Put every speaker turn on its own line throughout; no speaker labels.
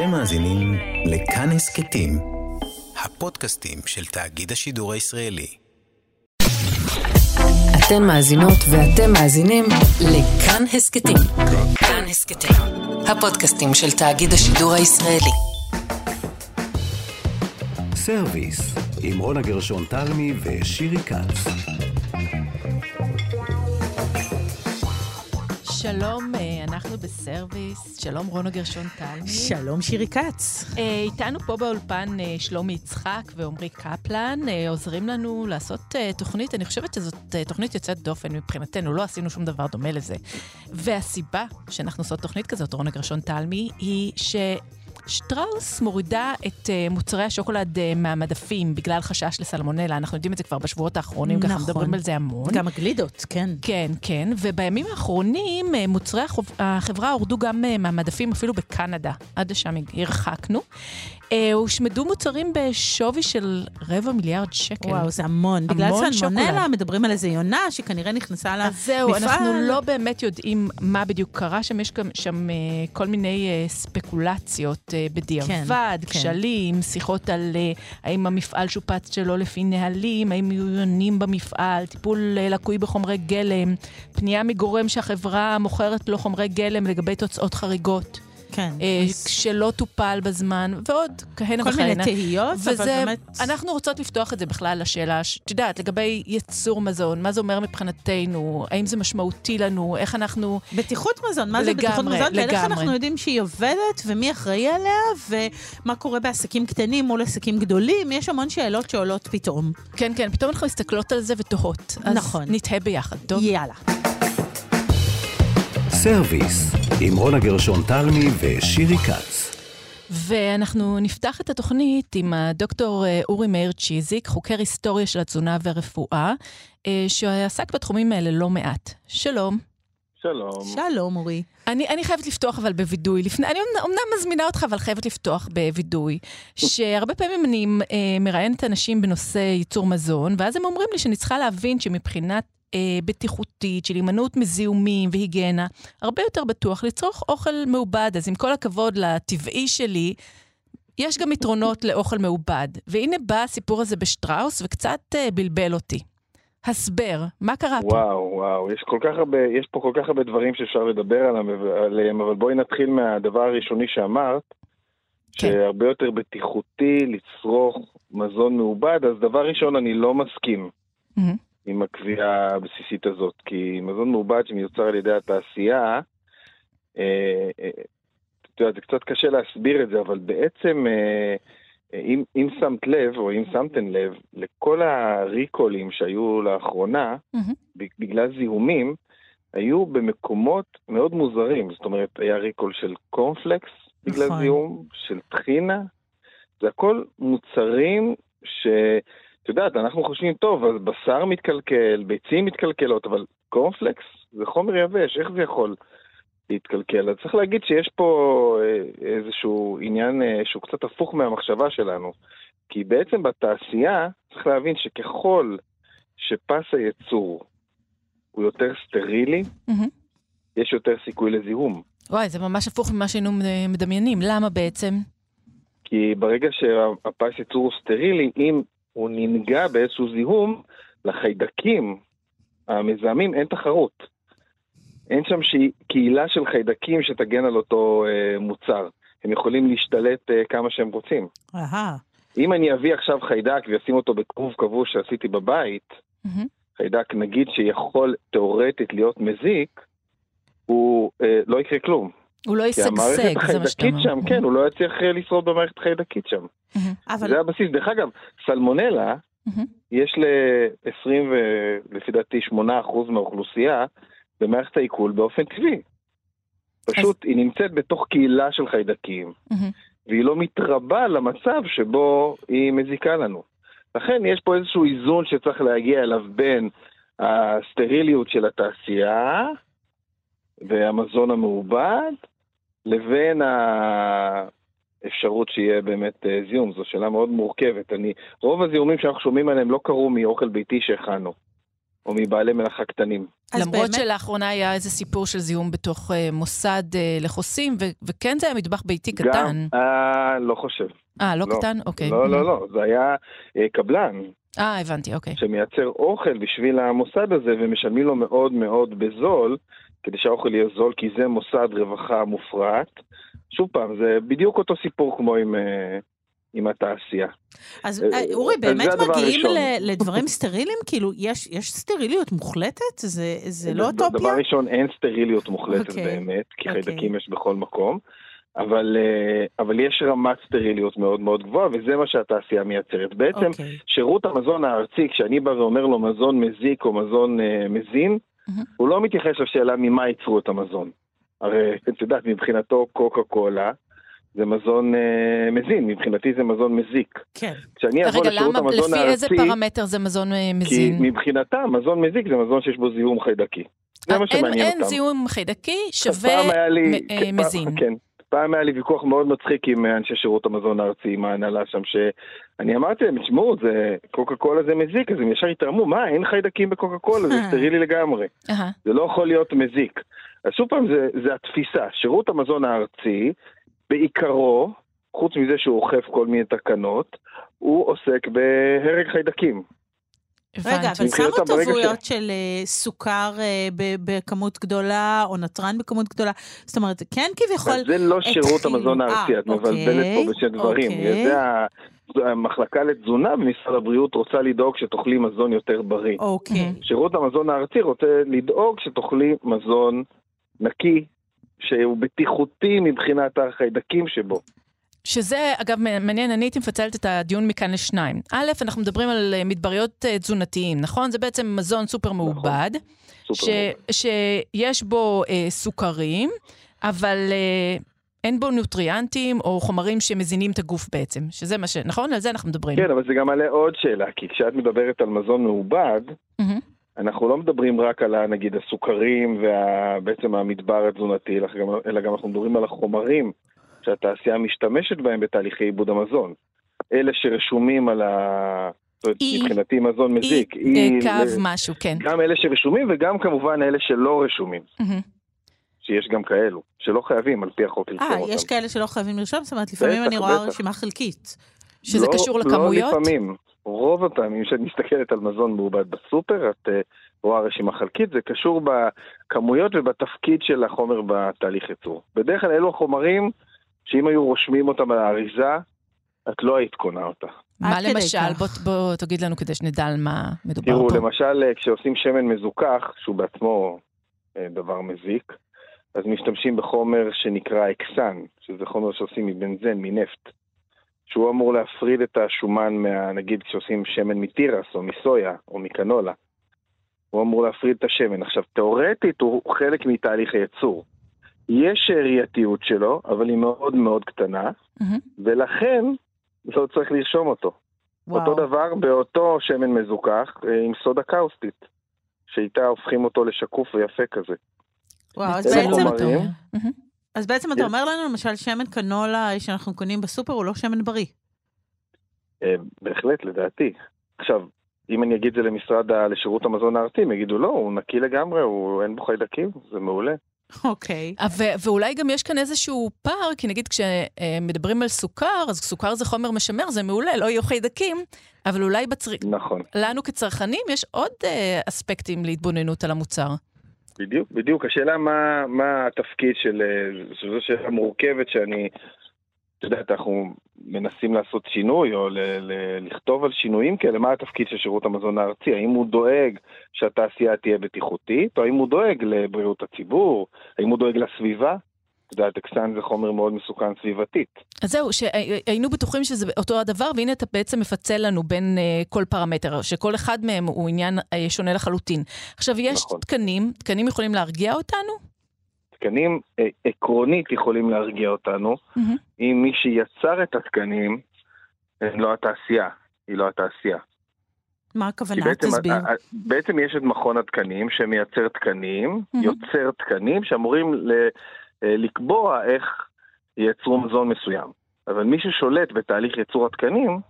אתם מאזינים לכאן הסכתים, הפודקאסטים של תאגיד השידור הישראלי.
אתן מאזינות ואתם מאזינים לכאן הסכתים. כאן הסכתים, הפודקאסטים של תאגיד השידור הישראלי.
סרוויס, עם רונה גרשון תלמי ושירי כץ.
שלום, אה, אנחנו בסרוויס. שלום, רונו גרשון טלמי.
שלום, שירי כץ.
אה, איתנו פה באולפן אה, שלומי יצחק ועמרי קפלן, עוזרים לנו לעשות תוכנית, אני חושבת שזאת תוכנית יוצאת דופן מבחינתנו, לא עשינו שום דבר דומה לזה. והסיבה שאנחנו עושות תוכנית כזאת, רונו גרשון תלמי, היא ש... שטראוס מורידה את uh, מוצרי השוקולד uh, מהמדפים בגלל חשש לסלמונלה. אנחנו יודעים את זה כבר בשבועות האחרונים, נכון. ככה מדברים על זה המון.
גם הגלידות, כן.
כן, כן. ובימים האחרונים uh, מוצרי החברה הורדו גם מהמדפים אפילו בקנדה. עד לשם הרחקנו. אה, הושמדו מוצרים בשווי של רבע מיליארד שקל.
וואו, זה המון. בגלל סלמונלה מדברים על איזה יונה שכנראה נכנסה למפעל.
אז זהו, אנחנו לא באמת יודעים מה בדיוק קרה שם. יש שם אה, כל מיני אה, ספקולציות בדיעבד, כן, כשלים, כן. שיחות על האם המפעל שופץ שלא לפי נהלים, האם יהיו יונים במפעל, טיפול לקוי בחומרי גלם, פנייה מגורם שהחברה מוכרת לו חומרי גלם לגבי תוצאות חריגות.
כן.
אה, אז... שלא טופל בזמן, ועוד כהנה
וכהנה. כל מיני תהיות,
וזה,
אבל באמת...
אנחנו רוצות לפתוח את זה בכלל לשאלה, את יודעת, לגבי ייצור מזון, מה זה אומר מבחינתנו, האם זה משמעותי לנו, איך אנחנו...
בטיחות מזון, מה לגמרי, זה בטיחות מזון, לגמרי. ואיך אנחנו יודעים שהיא עובדת, ומי אחראי עליה, ומה קורה בעסקים קטנים מול עסקים גדולים, יש המון שאלות שעולות פתאום.
כן, כן, פתאום אנחנו מסתכלות על זה ותוהות.
נכון.
אז נתהה ביחד, טוב?
יאללה.
סרוויס, עם רונה גרשון תלמי ושירי כץ.
ואנחנו נפתח את התוכנית עם הדוקטור אה, אורי מאיר צ'יזיק, חוקר היסטוריה של התזונה והרפואה, אה, שעסק בתחומים האלה לא מעט. שלום.
שלום.
שלום, אורי.
אני, אני חייבת לפתוח אבל בווידוי. לפני, אני אומנם מזמינה אותך, אבל חייבת לפתוח בווידוי. שהרבה פעמים אני אה, מראיינת אנשים בנושא ייצור מזון, ואז הם אומרים לי שאני צריכה להבין שמבחינת אה, בטיחותית, של הימנעות מזיהומים והיגיינה, הרבה יותר בטוח לצרוך אוכל מעובד. אז עם כל הכבוד לטבעי שלי, יש גם יתרונות לאוכל מעובד. והנה בא הסיפור הזה בשטראוס וקצת אה, בלבל אותי. הסבר, מה קרה
פה? וואו, וואו, יש כל כך הרבה, יש פה כל כך הרבה דברים שאפשר לדבר עליהם, אבל בואי נתחיל מהדבר הראשוני שאמרת, כן. שהרבה יותר בטיחותי לצרוך מזון מעובד, אז דבר ראשון, אני לא מסכים. Mm-hmm. עם הקביעה הבסיסית הזאת, כי מזון מעובד שמיוצר על ידי התעשייה, אה, אה, אתה יודע, זה קצת קשה להסביר את זה, אבל בעצם, אה, אם, אם שמת לב, או אם שמתם לב, לכל הריקולים שהיו לאחרונה, mm-hmm. בגלל זיהומים, היו במקומות מאוד מוזרים. זאת אומרת, היה ריקול של קורנפלקס בגלל נכון. זיהום, של טחינה. זה הכל מוצרים ש... את יודעת, אנחנו חושבים, טוב, אז בשר מתקלקל, ביצים מתקלקלות, אבל קורנפלקס זה חומר יבש, איך זה יכול להתקלקל? אז צריך להגיד שיש פה אה, איזשהו עניין אה, שהוא קצת הפוך מהמחשבה שלנו. כי בעצם בתעשייה צריך להבין שככל שפס הייצור הוא יותר סטרילי, mm-hmm. יש יותר סיכוי לזיהום.
וואי, זה ממש הפוך ממה שהיינו מדמיינים. למה בעצם?
כי ברגע שהפס ייצור הוא סטרילי, אם הוא ננגע באיזשהו זיהום, לחיידקים המזהמים אין תחרות. אין שם ש... קהילה של חיידקים שתגן על אותו אה, מוצר. הם יכולים להשתלט אה, כמה שהם רוצים.
אהה.
אם אני אביא עכשיו חיידק ואשים אותו בכרוב כבוש שעשיתי בבית, mm-hmm. חיידק נגיד שיכול תאורטית להיות מזיק, הוא אה, לא יקרה כלום.
הוא לא ישגשג, זה מה שאתה אומר.
שם, כן, הוא לא יצליח אה, לשרוד במערכת החיידקית שם. אבל... זה הבסיס. דרך אגב, סלמונלה, יש ל-20 ולפי דעתי 8% מהאוכלוסייה במערכת העיכול באופן טבעי. פשוט היא נמצאת בתוך קהילה של חיידקים, והיא לא מתרבה למצב שבו היא מזיקה לנו. לכן יש פה איזשהו איזון שצריך להגיע אליו בין הסטריליות של התעשייה והמזון המעובד, לבין האפשרות שיהיה באמת אה, זיהום. זו שאלה מאוד מורכבת. אני, רוב הזיהומים שאנחנו שומעים עליהם לא קרו מאוכל ביתי שהכנו. או מבעלי מלאכה קטנים.
למרות באמת... שלאחרונה היה איזה סיפור של זיהום בתוך uh, מוסד uh, לחוסים, ו- וכן זה היה מטבח ביתי קטן.
גם, אה, לא חושב.
אה, לא, לא קטן? אוקיי.
לא, לא, לא, זה היה uh, קבלן.
אה, הבנתי, אוקיי.
שמייצר אוכל בשביל המוסד הזה, ומשלמים לו מאוד מאוד בזול, כדי שהאוכל יהיה זול, כי זה מוסד רווחה מופרט. שוב פעם, זה בדיוק אותו סיפור כמו עם... Uh, עם התעשייה.
אז אה, אה, אורי, באמת מגיעים לדברים סטריליים? כאילו, יש, יש סטריליות מוחלטת? זה, זה לא אוטופיה?
דבר ראשון, אין סטריליות מוחלטת okay. אוקיי, באמת, כי okay. אוקיי. חיידקים יש בכל מקום. אבל, אה, אבל יש רמת סטריליות מאוד מאוד גבוהה, וזה מה שהתעשייה מייצרת. בעצם, okay. אוקיי. שירות המזון הארצי, כשאני בא ואומר לו מזון מזיק או מזון אה, מזין, mm-hmm. הוא לא מתייחס לשאלה ממה ייצרו את המזון. הרי, את יודעת, מבחינתו קוקה קולה, זה מזון אה, מזין, מבחינתי זה מזון מזיק.
כן. כשאני אבוא לשירות המזון הארצי... רגע, לפי איזה פרמטר זה מזון אה, מזין?
כי מבחינתם, מזון מזיק זה מזון שיש בו זיהום חיידקי. זה מה שמעניין
אין, אותם. אין זיהום חיידקי שווה לי, מ- כן, מזין.
כן. פעם היה לי ויכוח מאוד מצחיק עם אנשי שירות המזון הארצי, עם ההנהלה שם, שאני אמרתי להם, תשמעו, זה קוקה קולה זה מזיק, אז הם ישר התרמו, מה, אין חיידקים בקוקה קולה, זה סטרילי לגמרי. זה לא יכול להיות מזיק. אז שוב פעם, זה, זה התפיסה. שירות המזון הארצי בעיקרו, חוץ מזה שהוא אוכף כל מיני תקנות, הוא עוסק בהרג חיידקים.
רגע, אבל שמו תבויות ש... של uh, סוכר uh, בכמות גדולה, או נתרן בכמות גדולה? זאת אומרת, כן כביכול...
זה לא שירות המזון הארצי, את אוקיי, מבלבלת פה בשני דברים. אוקיי. זה המחלקה לתזונה במשרד הבריאות רוצה לדאוג שתאכלי מזון יותר בריא.
אוקיי.
שירות המזון הארצי רוצה לדאוג שתאכלי מזון נקי, שהוא בטיחותי מבחינת החיידקים שבו.
שזה, אגב, מעניין, אני הייתי מפצלת את הדיון מכאן לשניים. א', אנחנו מדברים על אה, מדבריות אה, תזונתיים, נכון? זה בעצם מזון סופר נכון. מעובד, נכון. ש, שיש בו אה, סוכרים, אבל אה, אין בו נוטריאנטים או חומרים שמזינים את הגוף בעצם, שזה מה ש... נכון? על זה אנחנו מדברים.
כן, אבל זה גם מעלה עוד שאלה, כי כשאת מדברת על מזון מעובד, mm-hmm. אנחנו לא מדברים רק על נגיד הסוכרים ובעצם המדבר התזונתי, אלא גם אנחנו מדברים על החומרים שהתעשייה משתמשת בהם בתהליכי עיבוד המזון. אלה שרשומים על ה... אי, מבחינתי מזון מזיק.
אי, אי קו ל... משהו, כן.
גם אלה שרשומים וגם כמובן אלה שלא רשומים. Mm-hmm. שיש גם כאלו, שלא חייבים על פי החוק לרשום
אותם. אה, יש כאלה שלא חייבים לרשום? זאת אומרת, לפעמים בטח, אני רואה בטח. רשימה חלקית.
שזה לא, קשור לכמויות?
לא לפעמים. רוב הפעמים כשאת מסתכלת על מזון מעובד בסופר, את uh, רואה רשימה חלקית, זה קשור בכמויות ובתפקיד של החומר בתהליך ייצור. בדרך כלל אלו החומרים שאם היו רושמים אותם על האריזה, את לא היית קונה אותה.
מה למשל? בוא, בוא תגיד לנו כדי שנדע על מה מדובר
תראו,
פה.
תראו, למשל אה, כשעושים שמן מזוכח, שהוא בעצמו אה, דבר מזיק, אז משתמשים בחומר שנקרא אקסן, שזה חומר שעושים מבנזן, מנפט. שהוא אמור להפריד את השומן, מה, נגיד כשעושים שמן מתירס או מסויה או מקנולה. הוא אמור להפריד את השמן. עכשיו, תאורטית הוא חלק מתהליך הייצור. יש שארייתיות שלו, אבל היא מאוד מאוד קטנה, mm-hmm. ולכן לא צריך לרשום אותו. וואו. אותו דבר באותו שמן מזוכח אה, עם סודה קאוסטית, שאיתה הופכים אותו לשקוף ויפה כזה.
וואו, אז בעצם... Mm-hmm. אז בעצם אתה אומר לנו, למשל, שמן קנולה שאנחנו קונים בסופר הוא לא שמן בריא.
אה, בהחלט, לדעתי. עכשיו, אם אני אגיד את זה למשרד, לשירות המזון הארצי, הם יגידו, לא, הוא נקי לגמרי, הוא, אין בו חיידקים, זה מעולה.
אוקיי.
Okay. ו- ואולי גם יש כאן איזשהו פער, כי נגיד כשמדברים על סוכר, אז סוכר זה חומר משמר, זה מעולה, לא יהיו חיידקים, אבל אולי בצר...
נכון.
לנו כצרכנים יש עוד uh, אספקטים להתבוננות על המוצר.
בדיוק, בדיוק. השאלה מה, מה התפקיד של... זו שאלה מורכבת שאני... את יודעת, אנחנו מנסים לעשות שינוי או ל- ל- לכתוב על שינויים כאלה, מה התפקיד של שירות המזון הארצי? האם הוא דואג שהתעשייה תהיה בטיחותית, או האם הוא דואג לבריאות הציבור? האם הוא דואג לסביבה? את יודעת, אקסן זה חומר מאוד מסוכן סביבתית.
אז זהו, שהיינו בטוחים שזה אותו הדבר, והנה אתה בעצם מפצל לנו בין uh, כל פרמטר, שכל אחד מהם הוא עניין uh, שונה לחלוטין. עכשיו, יש נכון. תקנים, תקנים יכולים להרגיע אותנו?
תקנים uh, עקרונית יכולים להרגיע אותנו, mm-hmm. אם מי שיצר את התקנים, לא התעשייה, היא לא התעשייה.
מה הכוונה? בעצם, תסביר.
בעצם יש את מכון התקנים שמייצר תקנים, mm-hmm. יוצר תקנים שאמורים ל... אה, לקבוע איך ייצרו מזון מסוים. אבל מי ששולט בתהליך ייצור התקנים,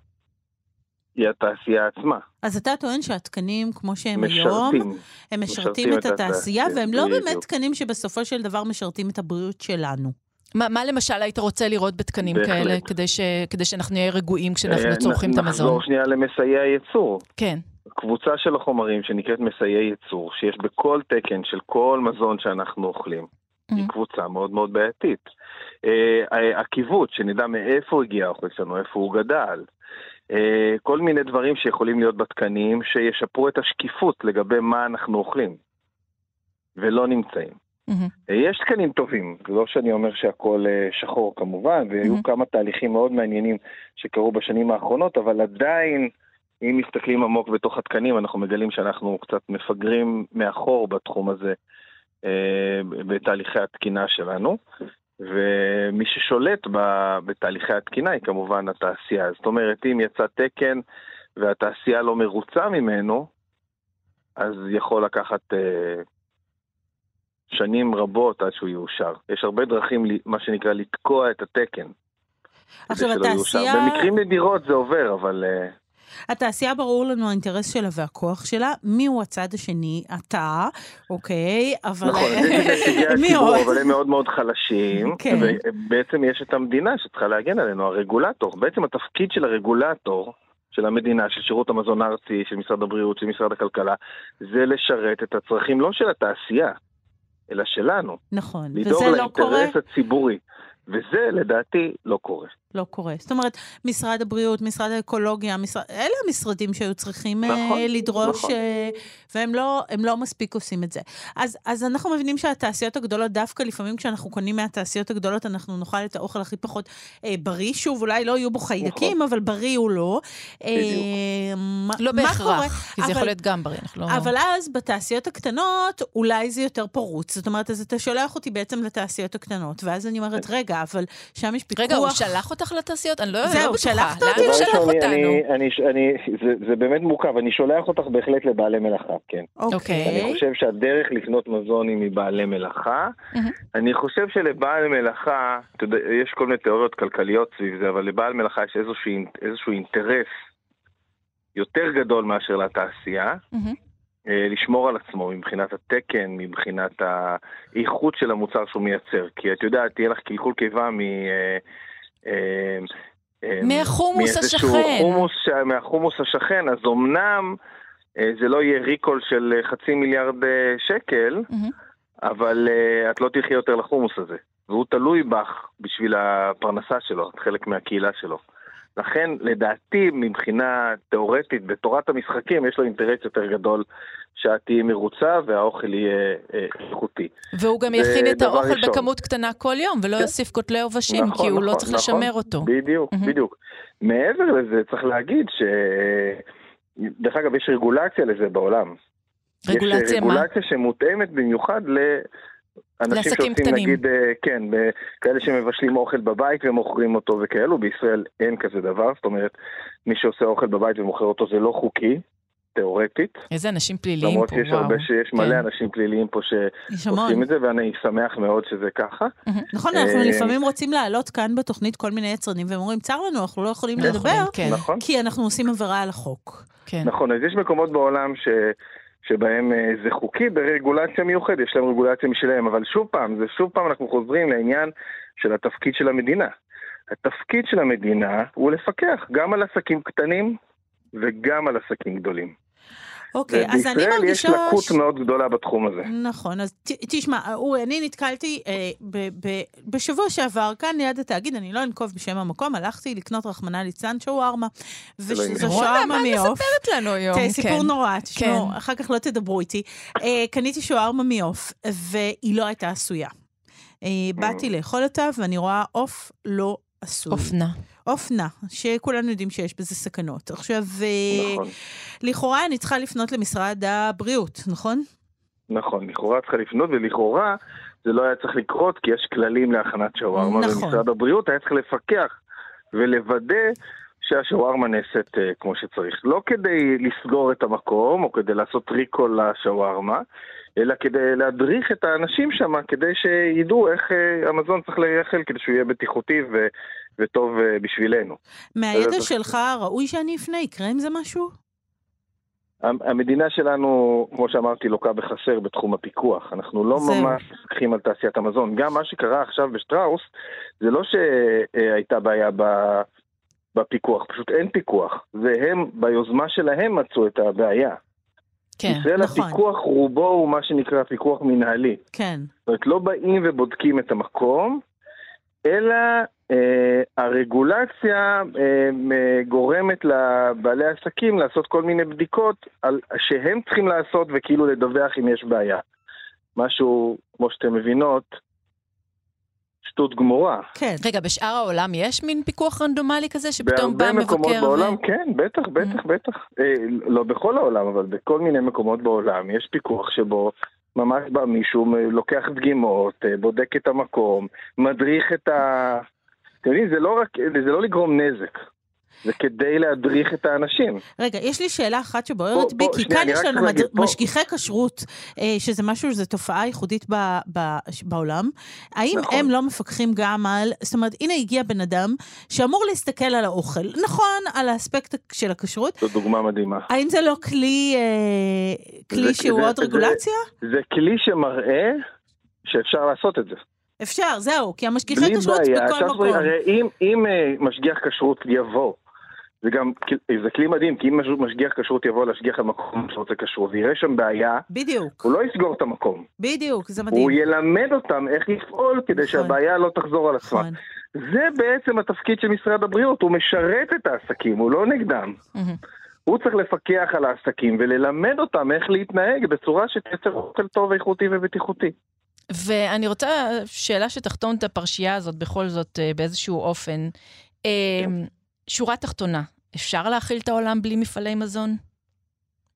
היא התעשייה עצמה.
אז אתה טוען שהתקנים, כמו שהם משרתים, היום, הם משרתים, משרתים את, את התעשייה, והם לא באמת תקנים שבסופו של דבר משרתים את הבריאות שלנו.
מה, מה למשל היית רוצה לראות בתקנים בהחלט. כאלה, כדי, ש, כדי שאנחנו נהיה רגועים כשאנחנו צורכים את המזון?
נחזור שנייה למסייע ייצור.
כן.
קבוצה של החומרים שנקראת מסייעי ייצור, שיש בכל תקן של כל מזון שאנחנו אוכלים, mm-hmm. היא קבוצה מאוד מאוד בעייתית. אה, עקיבות, שנדע מאיפה הגיע האוכל שלנו, איפה הוא גדל. אה, כל מיני דברים שיכולים להיות בתקנים שישפרו את השקיפות לגבי מה אנחנו אוכלים, ולא נמצאים. Mm-hmm. יש תקנים טובים, לא שאני אומר שהכל אה, שחור כמובן, והיו mm-hmm. כמה תהליכים מאוד מעניינים שקרו בשנים האחרונות, אבל עדיין, אם מסתכלים עמוק בתוך התקנים, אנחנו מגלים שאנחנו קצת מפגרים מאחור בתחום הזה, בתהליכי התקינה שלנו. ומי ששולט בתהליכי התקינה היא כמובן התעשייה. זאת אומרת, אם יצא תקן והתעשייה לא מרוצה ממנו, אז יכול לקחת אה, שנים רבות עד שהוא יאושר. יש הרבה דרכים, מה שנקרא, לתקוע את התקן.
עכשיו, התעשייה...
במקרים נדירות זה עובר, אבל... אה,
התעשייה ברור לנו האינטרס שלה והכוח שלה, מי הוא הצד השני? אתה, אוקיי, אבל...
נכון, זה נציגי הציבור, אבל הם מאוד מאוד חלשים, כן. ובעצם יש את המדינה שצריכה להגן עלינו, הרגולטור. בעצם התפקיד של הרגולטור, של המדינה, של שירות המזון הארצי, של משרד הבריאות, של משרד הכלכלה, זה לשרת את הצרכים לא של התעשייה, אלא שלנו.
נכון, וזה לא קורה? לדאוג
לאינטרס הציבורי. וזה לדעתי לא קורה.
לא קורה. זאת אומרת, משרד הבריאות, משרד האקולוגיה, משרד... אלה המשרדים שהיו צריכים אה, נכון, uh, לדרוש, נכון. uh, והם לא, לא מספיק עושים את זה. אז, אז אנחנו מבינים שהתעשיות הגדולות, דווקא לפעמים כשאנחנו קונים מהתעשיות הגדולות, אנחנו נאכל את האוכל הכי פחות uh, בריא. שוב, אולי לא יהיו בו חיידקים, נכון. אבל בריא הוא לא.
בדיוק. לא בהכרח, כי זה אבל, יכול להיות גם בריא. לא...
אבל אז בתעשיות הקטנות, אולי זה יותר פרוץ. זאת אומרת, אז אתה שולח אותי בעצם לתעשיות הקטנות, ואז אני אומרת, רגע, אבל שם יש פיקוח...
רגע, הוא שלח אותך לתעשיות? אני לא, בטוחה.
זהו, שלחת אותי
לשלח אותנו.
זה באמת מורכב, אני שולח אותך בהחלט לבעלי מלאכה, כן.
אוקיי.
אני חושב שהדרך לקנות מזון היא מבעלי מלאכה. אני חושב שלבעל מלאכה, אתה יודע, יש כל מיני תיאוריות כלכליות סביב זה, אבל לבעל מלאכה יש איזשהו אינטרס יותר גדול מאשר לתעשייה. אה, לשמור על עצמו מבחינת התקן, מבחינת האיכות של המוצר שהוא מייצר. כי את יודעת, תהיה לך קלקול קיבה מ... אה,
אה, מהחומוס השכן.
חומוס, מהחומוס השכן, אז אמנם זה לא יהיה ריקול של חצי מיליארד שקל, mm-hmm. אבל את לא תלכי יותר לחומוס הזה. והוא תלוי בך בשביל הפרנסה שלו, את חלק מהקהילה שלו. לכן, לדעתי, מבחינה תיאורטית, בתורת המשחקים, יש לו אינטרס יותר גדול שאת תהיי מרוצה והאוכל יהיה אה, איכותי.
והוא גם יכין את האוכל ראשון. בכמות קטנה כל יום, ולא כן. יוסיף קוטלי עובשים, נכון, כי הוא לא נכון, לא צריך נכון, לשמר אותו.
בדיוק, mm-hmm. בדיוק. מעבר לזה, צריך להגיד ש... דרך אגב, יש רגולציה לזה בעולם.
רגולציה
יש
מה?
רגולציה שמותאמת במיוחד ל... אנשים שעושים קטנים. נגיד, אה, כן, כאלה שמבשלים אוכל בבית ומוכרים אותו וכאלו, בישראל אין כזה דבר, זאת אומרת, מי שעושה אוכל בבית ומוכר אותו זה לא חוקי, תיאורטית.
איזה אנשים פליליים פה,
וואו. למרות שיש הרבה, שיש מלא כן. אנשים פליליים פה שעושים את זה, ואני שמח מאוד שזה ככה.
נכון, אנחנו אה, לפעמים רוצים להעלות כאן בתוכנית כל מיני יצרנים, והם אומרים, צר לנו, אנחנו לא יכולים לדבר, כן. נכון. כי אנחנו עושים עבירה על החוק.
כן. נכון, אז יש מקומות בעולם ש... שבהם אה, זה חוקי ברגולציה מיוחדת, יש להם רגולציה משלהם, אבל שוב פעם, זה שוב פעם אנחנו חוזרים לעניין של התפקיד של המדינה. התפקיד של המדינה הוא לפקח גם על עסקים קטנים וגם על עסקים גדולים.
אוקיי, אז אני מרגישה...
בישראל יש לקות ש... מאוד גדולה בתחום הזה.
נכון, אז ת, תשמע, אורי, אני נתקלתי אה, ב, ב, בשבוע שעבר כאן ליד התאגיד, אני לא אנקוב בשם המקום, הלכתי לקנות רחמנא ליצלן שווארמה. וזו שווארמה מעוף.
מה את מספרת לנו היום?
כן, סיפור נורא, תשמעו, כן. אחר כך לא תדברו איתי. אה, קניתי שווארמה מעוף, והיא לא הייתה עשויה. אה, באתי mm. לאכול אותה, ואני רואה עוף לא עשוי.
אופנה.
אופנה, שכולנו יודעים שיש בזה סכנות. עכשיו, אה, נכון. לכאורה אני צריכה לפנות למשרד הבריאות, נכון?
נכון, לכאורה צריכה לפנות, ולכאורה זה לא היה צריך לקרות, כי יש כללים להכנת שווארמה, נכון. ומשרד הבריאות היה צריך לפקח ולוודא שהשווארמה נעשית uh, כמו שצריך. לא כדי לסגור את המקום, או כדי לעשות ריקול לשווארמה, אלא כדי להדריך את האנשים שם, כדי שידעו איך uh, המזון צריך להיאכל, כדי שהוא יהיה בטיחותי ו- וטוב uh, בשבילנו.
מהידע שלך, ראוי שאני אפנה, יקרה עם זה משהו?
המדינה שלנו, כמו שאמרתי, לוקה בחסר בתחום הפיקוח. אנחנו לא זה... ממש מפקחים על תעשיית המזון. גם מה שקרה עכשיו בשטראוס, זה לא שהייתה בעיה בפיקוח, פשוט אין פיקוח. והם, ביוזמה שלהם מצאו את הבעיה.
כן, ישראל
נכון. הפיקוח רובו הוא מה שנקרא פיקוח מנהלי.
כן.
זאת אומרת, לא באים ובודקים את המקום, אלא אה, הרגולציה אה, גורמת לבעלי עסקים לעשות כל מיני בדיקות על, שהם צריכים לעשות וכאילו לדווח אם יש בעיה. משהו, כמו שאתם מבינות, שטות גמורה.
כן. רגע, בשאר העולם יש מין פיקוח רנדומלי כזה שפתאום בא מבקר?
בהרבה מקומות בעולם, כן, בטח, בטח, mm. בטח. אה, לא בכל העולם, אבל בכל מיני מקומות בעולם יש פיקוח שבו ממש בא מישהו, לוקח דגימות, אה, בודק את המקום, מדריך את ה... אתם יודעים, זה לא רק, זה לא לגרום נזק. זה כדי להדריך את האנשים.
רגע, יש לי שאלה אחת שבוערת בי, כי כאן יש לנו מד... משגיחי כשרות, אה, שזה משהו, זו תופעה ייחודית ב, ב, בעולם. האם נכון. הם לא מפקחים גם על, זאת אומרת, הנה הגיע בן אדם שאמור להסתכל על האוכל, נכון, על האספקט של הכשרות.
זו דוגמה מדהימה.
האם זה לא כלי, אה, כלי זה, שהוא זה, עוד זה, רגולציה?
זה, זה כלי שמראה שאפשר לעשות את זה.
אפשר, זהו, כי המשגיחי כשרות בכל מקום.
הרי אם, אם uh, משגיח כשרות יבוא זה גם, זה כלי מדהים, כי אם משגיח כשרות יבוא להשגיח על מקום שרוצה כשרות ויראה שם בעיה,
בדיוק.
הוא לא יסגור את המקום.
בדיוק, זה מדהים.
הוא ילמד אותם איך לפעול כדי נכון. שהבעיה לא תחזור על עצמה. נכון. זה בעצם התפקיד של משרד הבריאות, הוא משרת את העסקים, הוא לא נגדם. הוא צריך לפקח על העסקים וללמד אותם איך להתנהג בצורה שתייצר אוכל טוב, איכותי ובטיחותי.
ואני רוצה שאלה שתחתום את הפרשייה הזאת בכל זאת אה, באיזשהו אופן. שורה תחתונה, אפשר להאכיל את העולם בלי מפעלי מזון?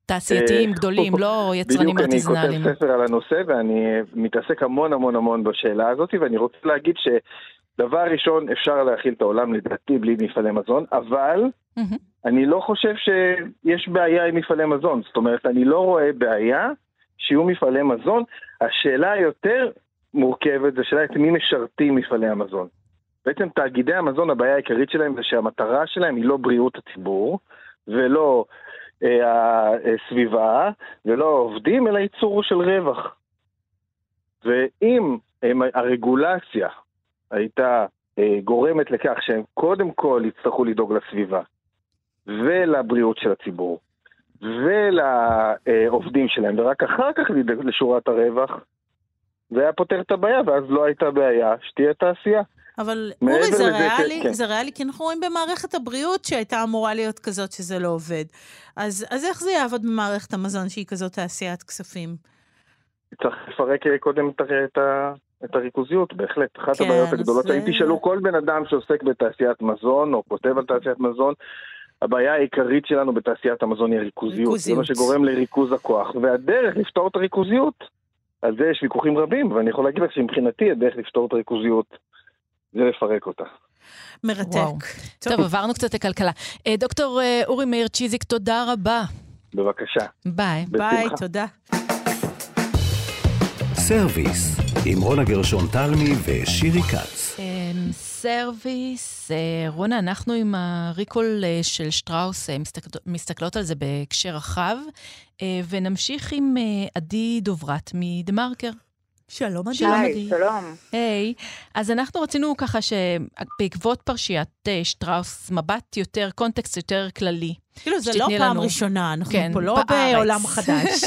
תעשייתיים אה, גדולים, לא יצרנים ארטיזנליים.
בדיוק, אני כותב ספר על הנושא ואני מתעסק המון המון המון בשאלה הזאת, ואני רוצה להגיד שדבר ראשון, אפשר להאכיל את העולם לדעתי בלי מפעלי מזון, אבל אני לא חושב שיש בעיה עם מפעלי מזון. זאת אומרת, אני לא רואה בעיה שיהיו מפעלי מזון. השאלה היותר מורכבת זה שאלה את מי משרתים מפעלי המזון. בעצם תאגידי המזון, הבעיה העיקרית שלהם זה שהמטרה שלהם היא לא בריאות הציבור, ולא אה, הסביבה, ולא העובדים, אלא ייצור של רווח. ואם הם, הרגולציה הייתה אה, גורמת לכך שהם קודם כל יצטרכו לדאוג לסביבה, ולבריאות של הציבור, ולעובדים שלהם, ורק אחר כך לשורת הרווח, זה היה פותר את הבעיה, ואז לא הייתה בעיה שתהיה תעשייה.
אבל אורי, זה ריאלי, כן. זה ריאלי, כי אנחנו רואים במערכת הבריאות שהייתה אמורה להיות כזאת שזה לא עובד. אז, אז איך זה יעבוד במערכת המזון שהיא כזאת תעשיית כספים?
צריך לפרק קודם את, את, את הריכוזיות, בהחלט. אחת כן, הבעיות הגדולות, זה... אם תשאלו כל בן אדם שעוסק בתעשיית מזון, או כותב על תעשיית מזון, הבעיה העיקרית שלנו בתעשיית המזון היא הריכוזיות. ריכוזיות. זה מה שגורם לריכוז הכוח. והדרך לפתור את הריכוזיות, על זה יש ויכוחים רבים, ואני יכול להגיד לך שמבחינתי הדרך לפתור את הריכוזיות זה לפרק אותה.
מרתק. וואו.
טוב. טוב, עברנו קצת לכלכלה. אה, דוקטור אה, אורי מאיר צ'יזיק, תודה רבה.
בבקשה.
ביי.
ביי, תודה.
סרוויס, עם רונה גרשון תלמי ושירי כץ.
אמ, סרוויס, אה, רונה, אנחנו עם ה recall של שטראוס מסתכלות על זה בהקשר רחב, ונמשיך עם עדי דוברת מדה מרקר.
שלום,
עדי. היי, שלום. היי. אז אנחנו רצינו ככה שבעקבות פרשיית אה, שטראוס, מבט יותר, קונטקסט יותר כללי.
כאילו, זה לא פעם ראשונה, אנחנו כן, פה לא בעולם חדש.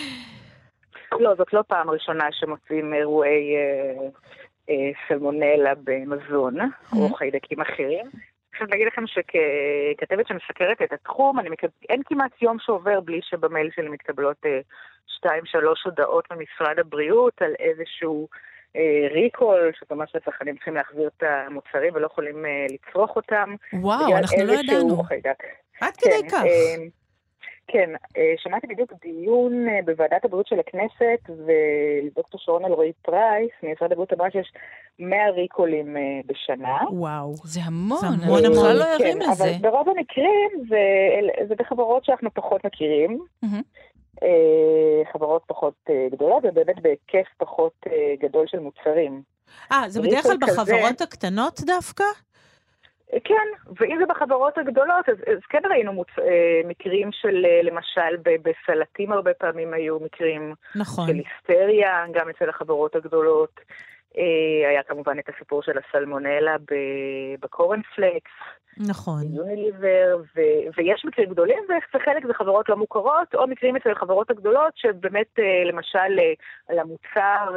לא, זאת לא פעם ראשונה שמוצאים אירועי אה, אה, סלמונלה במזון, או חיידקים אחרים. אני חייבת להגיד לכם שככתבת שמסקרת את התחום, אני מקב... אין כמעט יום שעובר בלי שבמייל שלי מתקבלות אה, שתיים, שלוש הודעות ממשרד הבריאות על איזשהו אה, ריקול, זאת אומרת שהצרכנים צריכים להחזיר את המוצרים ולא יכולים אה, לצרוך אותם.
וואו, אנחנו לא ידענו.
עד כדי כן, כך.
כן, אה, שמעתי בדיוק דיון אה, בוועדת הבריאות של הכנסת, ודוקטור שרון אלרועי פרייס, ממשרד הבריאות אמרה שיש 100 ריקולים אה, בשנה.
וואו, זה המון, זה המון, אני בכלל לא ערים
כן,
לזה.
אבל ברוב המקרים זה, זה בחברות שאנחנו פחות מכירים. Mm-hmm. חברות פחות גדולות, ובאמת בהיקף פחות גדול של מוצרים.
אה, זה בדרך כלל בחברות הקטנות דווקא?
כן, ואם זה בחברות הגדולות, אז, אז כן ראינו מוצ... אה, מקרים של, אה, למשל, בסלטים הרבה פעמים היו מקרים
נכון.
של היסטריה, גם אצל החברות הגדולות. אה, היה כמובן את הסיפור של הסלמונלה בקורנפלקס.
נכון.
יוניליבר, ו- ויש מקרים גדולים, וחלק זה חברות לא מוכרות, או מקרים אצל החברות הגדולות, שבאמת, אה, למשל, אה, על המוצר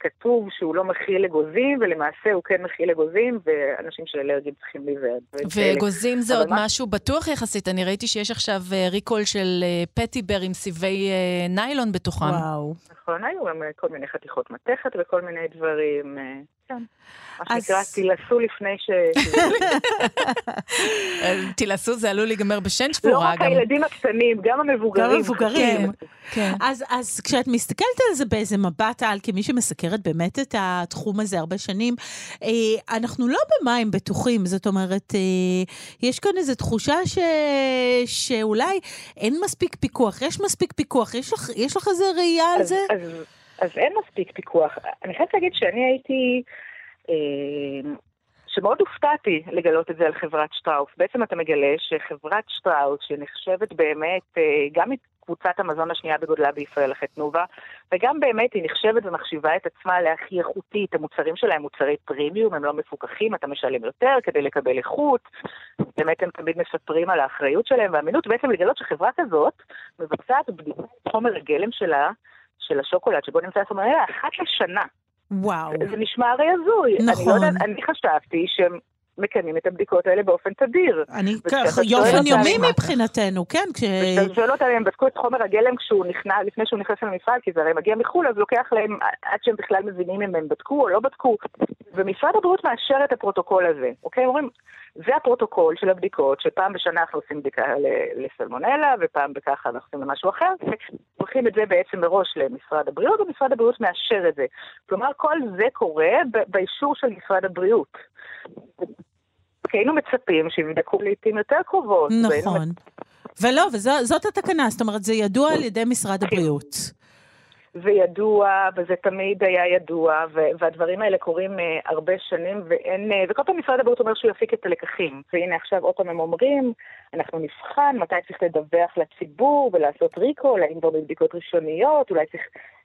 כתוב שהוא לא מכיל אגוזים, ולמעשה הוא כן מכיל אגוזים, ואנשים של אלרגים צריכים להיוועד.
ואגוזים זה עוד מה... משהו בטוח יחסית. אני ראיתי שיש עכשיו ריקול של פטיבר עם סיבי ניילון בתוכם.
וואו.
נכון, היו גם כל מיני חתיכות מתכת וכל מיני דברים. כן. מה שנקרא, תילסו לפני ש...
תילסו זה עלול להיגמר בשן שבורה.
לא רק הילדים הקטנים, גם המבוגרים.
גם המבוגרים. כן. אז כשאת מסתכלת על זה באיזה מבט על, כמי שמסקרת באמת את התחום הזה הרבה שנים, אה, אנחנו לא במים בטוחים, זאת אומרת, אה, יש כאן איזו תחושה שאולי אין מספיק פיקוח. יש מספיק פיקוח, יש לך איזה ראייה על זה?
אז אין מספיק פיקוח. אני חייבת להגיד שאני הייתי... אה, שמאוד הופתעתי לגלות את זה על חברת שטראוס. בעצם אתה מגלה שחברת שטראוס, שנחשבת באמת אה, גם את קבוצת המזון השנייה בגודלה בישראל אחרי תנובה, וגם באמת היא נחשבת ומחשיבה את עצמה להכי איכותית. המוצרים שלהם מוצרי פרימיום, הם לא מפוקחים, אתה משלם יותר כדי לקבל איכות. באמת הם תמיד מספרים על האחריות שלהם והאמינות, ובעצם לגלות שחברה כזאת מבצעת בדיקת חומר הגלם שלה, של השוקולד שבו נמצא הסומרלה, אחת לשנה.
וואו.
זה נשמע הרי הזוי.
נכון. אני, לא
יודעת, אני חשבתי שהם מקיימים את הבדיקות האלה באופן תדיר.
אני ככה, יופן יומי מבחינתנו, כן. כש...
וכשאתה שואל אותם אם הם בדקו את חומר הגלם כשהוא נכנס, לפני שהוא נכנס למפעל, כי זה הרי מגיע מחו"ל, אז לוקח להם עד שהם בכלל מבינים אם הם בדקו או לא בדקו. ומשרד הבריאות מאשר את הפרוטוקול הזה, אוקיי? אומרים, זה הפרוטוקול של הבדיקות, שפעם בשנה אנחנו עושים בדיקה לסלמונלה, ופעם בככה אנחנו עושים למשהו אחר, ושולחים את זה בעצם מראש למשרד הבריאות, ומשרד הבריאות מאשר את זה. כלומר, כל זה קורה באישור של משרד הבריאות. כי היינו מצפים שיבדקו לעיתים יותר קרובות.
נכון. ולא, וזאת התקנה, זאת אומרת, זה ידוע על ידי משרד הבריאות.
זה ידוע, וזה תמיד היה ידוע, והדברים האלה קורים uh, הרבה שנים, ואין, uh, וכל פעם משרד הבריאות אומר שהוא יפיק את הלקחים. והנה עכשיו עוד פעם הם אומרים, אנחנו נבחן מתי צריך לדווח לציבור ולעשות ריקול, האם כבר בבדיקות ראשוניות, אולי צריך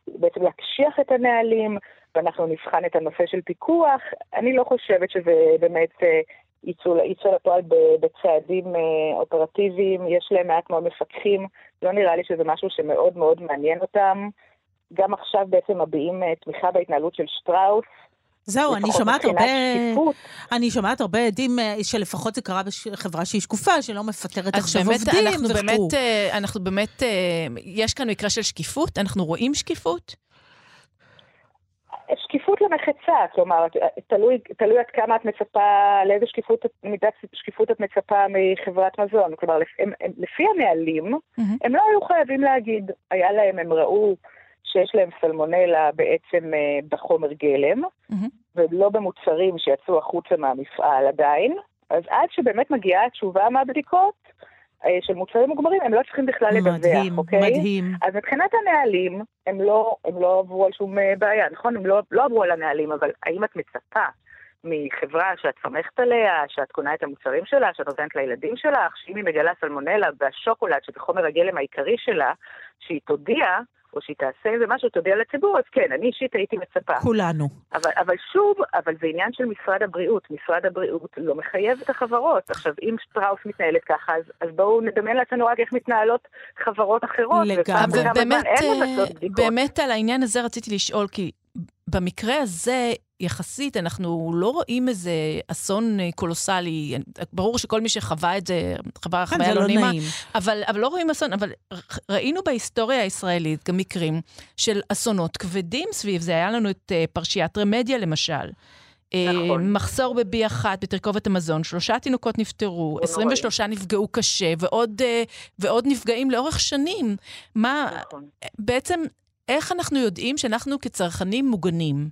בעצם להקשיח את הנהלים, ואנחנו נבחן את הנושא של פיקוח. אני לא חושבת שזה באמת uh, יצאו לפועל בצעדים אופרטיביים, יש להם מעט מאוד מפקחים, לא נראה לי שזה משהו שמאוד מאוד מעניין אותם. גם עכשיו בעצם מביעים אה, תמיכה בהתנהלות של שטראוס.
זהו, אני שומעת הרבה, שקיפות. אני שומעת הרבה עדים אה, שלפחות זה קרה בחברה שהיא שקופה, שלא מפטרת עכשיו באמת, עובדים
אנחנו וכו'. באמת, אה, אנחנו באמת, יש כאן מקרה של שקיפות? אנחנו רואים שקיפות?
שקיפות למחצה, כלומר, תלוי, תלוי עד כמה את מצפה, לאיזה שקיפות, מידת שקיפות את מצפה מחברת מזון. כלומר, לפי, הם, הם, לפי הנהלים, mm-hmm. הם לא היו חייבים להגיד. היה להם, הם ראו שיש להם סלמונלה בעצם אה, בחומר גלם, mm-hmm. ולא במוצרים שיצאו החוצה מהמפעל עדיין, אז עד שבאמת מגיעה התשובה מהבדיקות, אה, של מוצרים מוגמרים, הם לא צריכים בכלל לדווח, מדהים, אוקיי?
מדהים.
אז מבחינת הנהלים, הם לא, הם לא עברו על שום אה, בעיה, נכון? הם לא, לא עברו על הנהלים, אבל האם את מצפה מחברה שאת סומכת עליה, שאת קונה את המוצרים שלה, שאת נותנת לילדים שלך, שאם היא מגלה סלמונלה והשוקולד, שזה חומר הגלם העיקרי שלה, שהיא תודיע, או שהיא תעשה איזה משהו, תודיע לציבור, אז כן, אני אישית הייתי מצפה.
כולנו.
אבל, אבל שוב, אבל זה עניין של משרד הבריאות. משרד הבריאות לא מחייב את החברות. עכשיו, אם שטראוס מתנהלת ככה, אז, אז בואו נדמיין לעצמנו רק איך מתנהלות חברות אחרות.
לגמרי. ובאמת, באמת על העניין הזה רציתי לשאול, כי במקרה הזה, יחסית, אנחנו לא רואים איזה אסון אה, קולוסלי. ברור שכל מי שחווה את זה, חווה
חוויה כן, לא, לא נעימה. נעים.
אבל, אבל לא רואים אסון, אבל ראינו בהיסטוריה הישראלית גם מקרים של אסונות כבדים סביב זה. היה לנו את uh, פרשיית רמדיה, למשל.
אה, נכון.
מחסור ב-B1 בתרכובת המזון, שלושה תינוקות נפטרו, 23 נכון. נפגעו קשה, ועוד, ועוד נפגעים לאורך שנים. מה, נכון. בעצם, איך אנחנו יודעים שאנחנו כצרכנים מוגנים?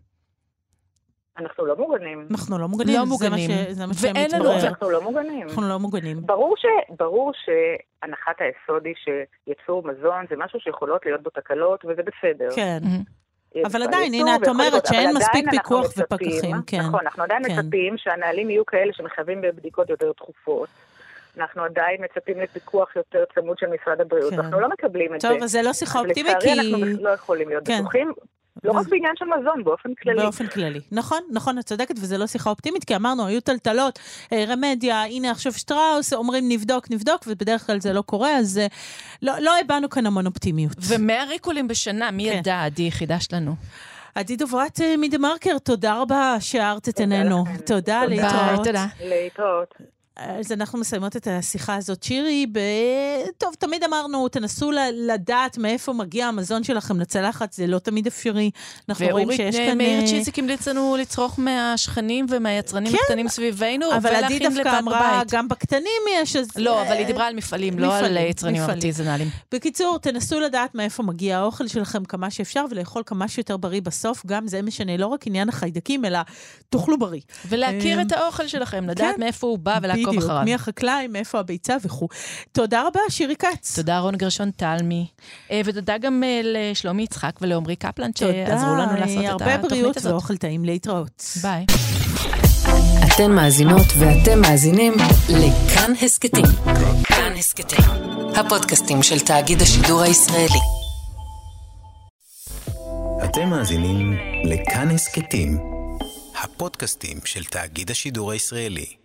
אנחנו לא מוגנים.
אנחנו לא מוגנים,
לא
זה
מוגנים.
מה ש- זה מה
ואין לנו-
שמתברר.
אנחנו לא מוגנים.
אנחנו לא מוגנים.
ברור, ש, ברור שהנחת היסוד היא שיצור מזון זה משהו שיכולות להיות בו תקלות, וזה בסדר.
כן. אבל
בייצור
עדיין, הנה, את אומרת שאין מספיק פיקוח
מצפים-
ופקחים, כן.
נכון, אנחנו עדיין
כן.
מצפים שהנהלים יהיו כאלה שמחייבים בבדיקות יותר תכופות. אנחנו עדיין מצפים לפיקוח יותר צמוד של משרד הבריאות.
כן.
אנחנו לא מקבלים את זה.
טוב, אז זה לא שיחה אופטימית,
לצערי
כי...
אנחנו לא יכולים להיות
כן.
בטוחים, לא רק בעניין של מזון, באופן כללי.
באופן כללי. נכון, נכון, את צודקת, וזה לא שיחה אופטימית, כי אמרנו, היו טלטלות, אה, רמדיה, הנה עכשיו שטראוס, אומרים נבדוק, נבדוק, ובדרך כלל זה לא קורה, אז אה, לא, לא הבענו כאן המון אופטימיות.
ומאה ריקולים בשנה, מי
כן.
ידע, עדי, חידשת לנו.
עדי דוברת אה, מדה מרקר, תודה רבה שהארת את
תודה
עינינו. תודה,
תודה.
להתראות.
ביי, תודה.
להתראות.
אז אנחנו מסיימות את השיחה הזאת. שירי, ב... טוב, תמיד אמרנו, תנסו לדעת מאיפה מגיע המזון שלכם לצלחת, זה לא תמיד אפשרי. אנחנו רואים
ואורית
שיש
אה,
כאן...
מאיר
אה,
צ'יזיק המליץ לנו לצרוך מהשכנים ומהיצרנים
כן.
הקטנים סביבנו,
אבל עדי דווקא אמרה,
בבית.
גם בקטנים יש, אז...
לא, אבל
אה,
היא דיברה על מפעלים, לא על
מפעלים,
יצרנים
מפעלים.
ארטיזנליים.
בקיצור, תנסו לדעת מאיפה מגיע האוכל שלכם כמה שאפשר, ולאכול כמה שיותר בריא בסוף. גם זה משנה, לא רק עניין החיידקים, אלא תאכלו בריא.
ולהכיר
אה,
את האוכל שלכם, לדעת
כן.
מאיפה הוא בא
בדיוק,
אחריו.
מי החקלאי, מאיפה הביצה וכו'. תודה רבה, שירי כץ.
תודה רון גרשון תלמי, אה, ותודה גם אה, לשלומי יצחק ולעמרי קפלן שעזרו לנו לעשות את
הרבה
התוכנית
בריאות
הזאת.
ואוכל טעים להתראות.
ביי.
אתן מאזינות ואתם מאזינים לכאן הסכתים. כאן הסכתים, הפודקאסטים של תאגיד השידור הישראלי.
אתם מאזינים לכאן הסכתים, הפודקאסטים של תאגיד השידור הישראלי.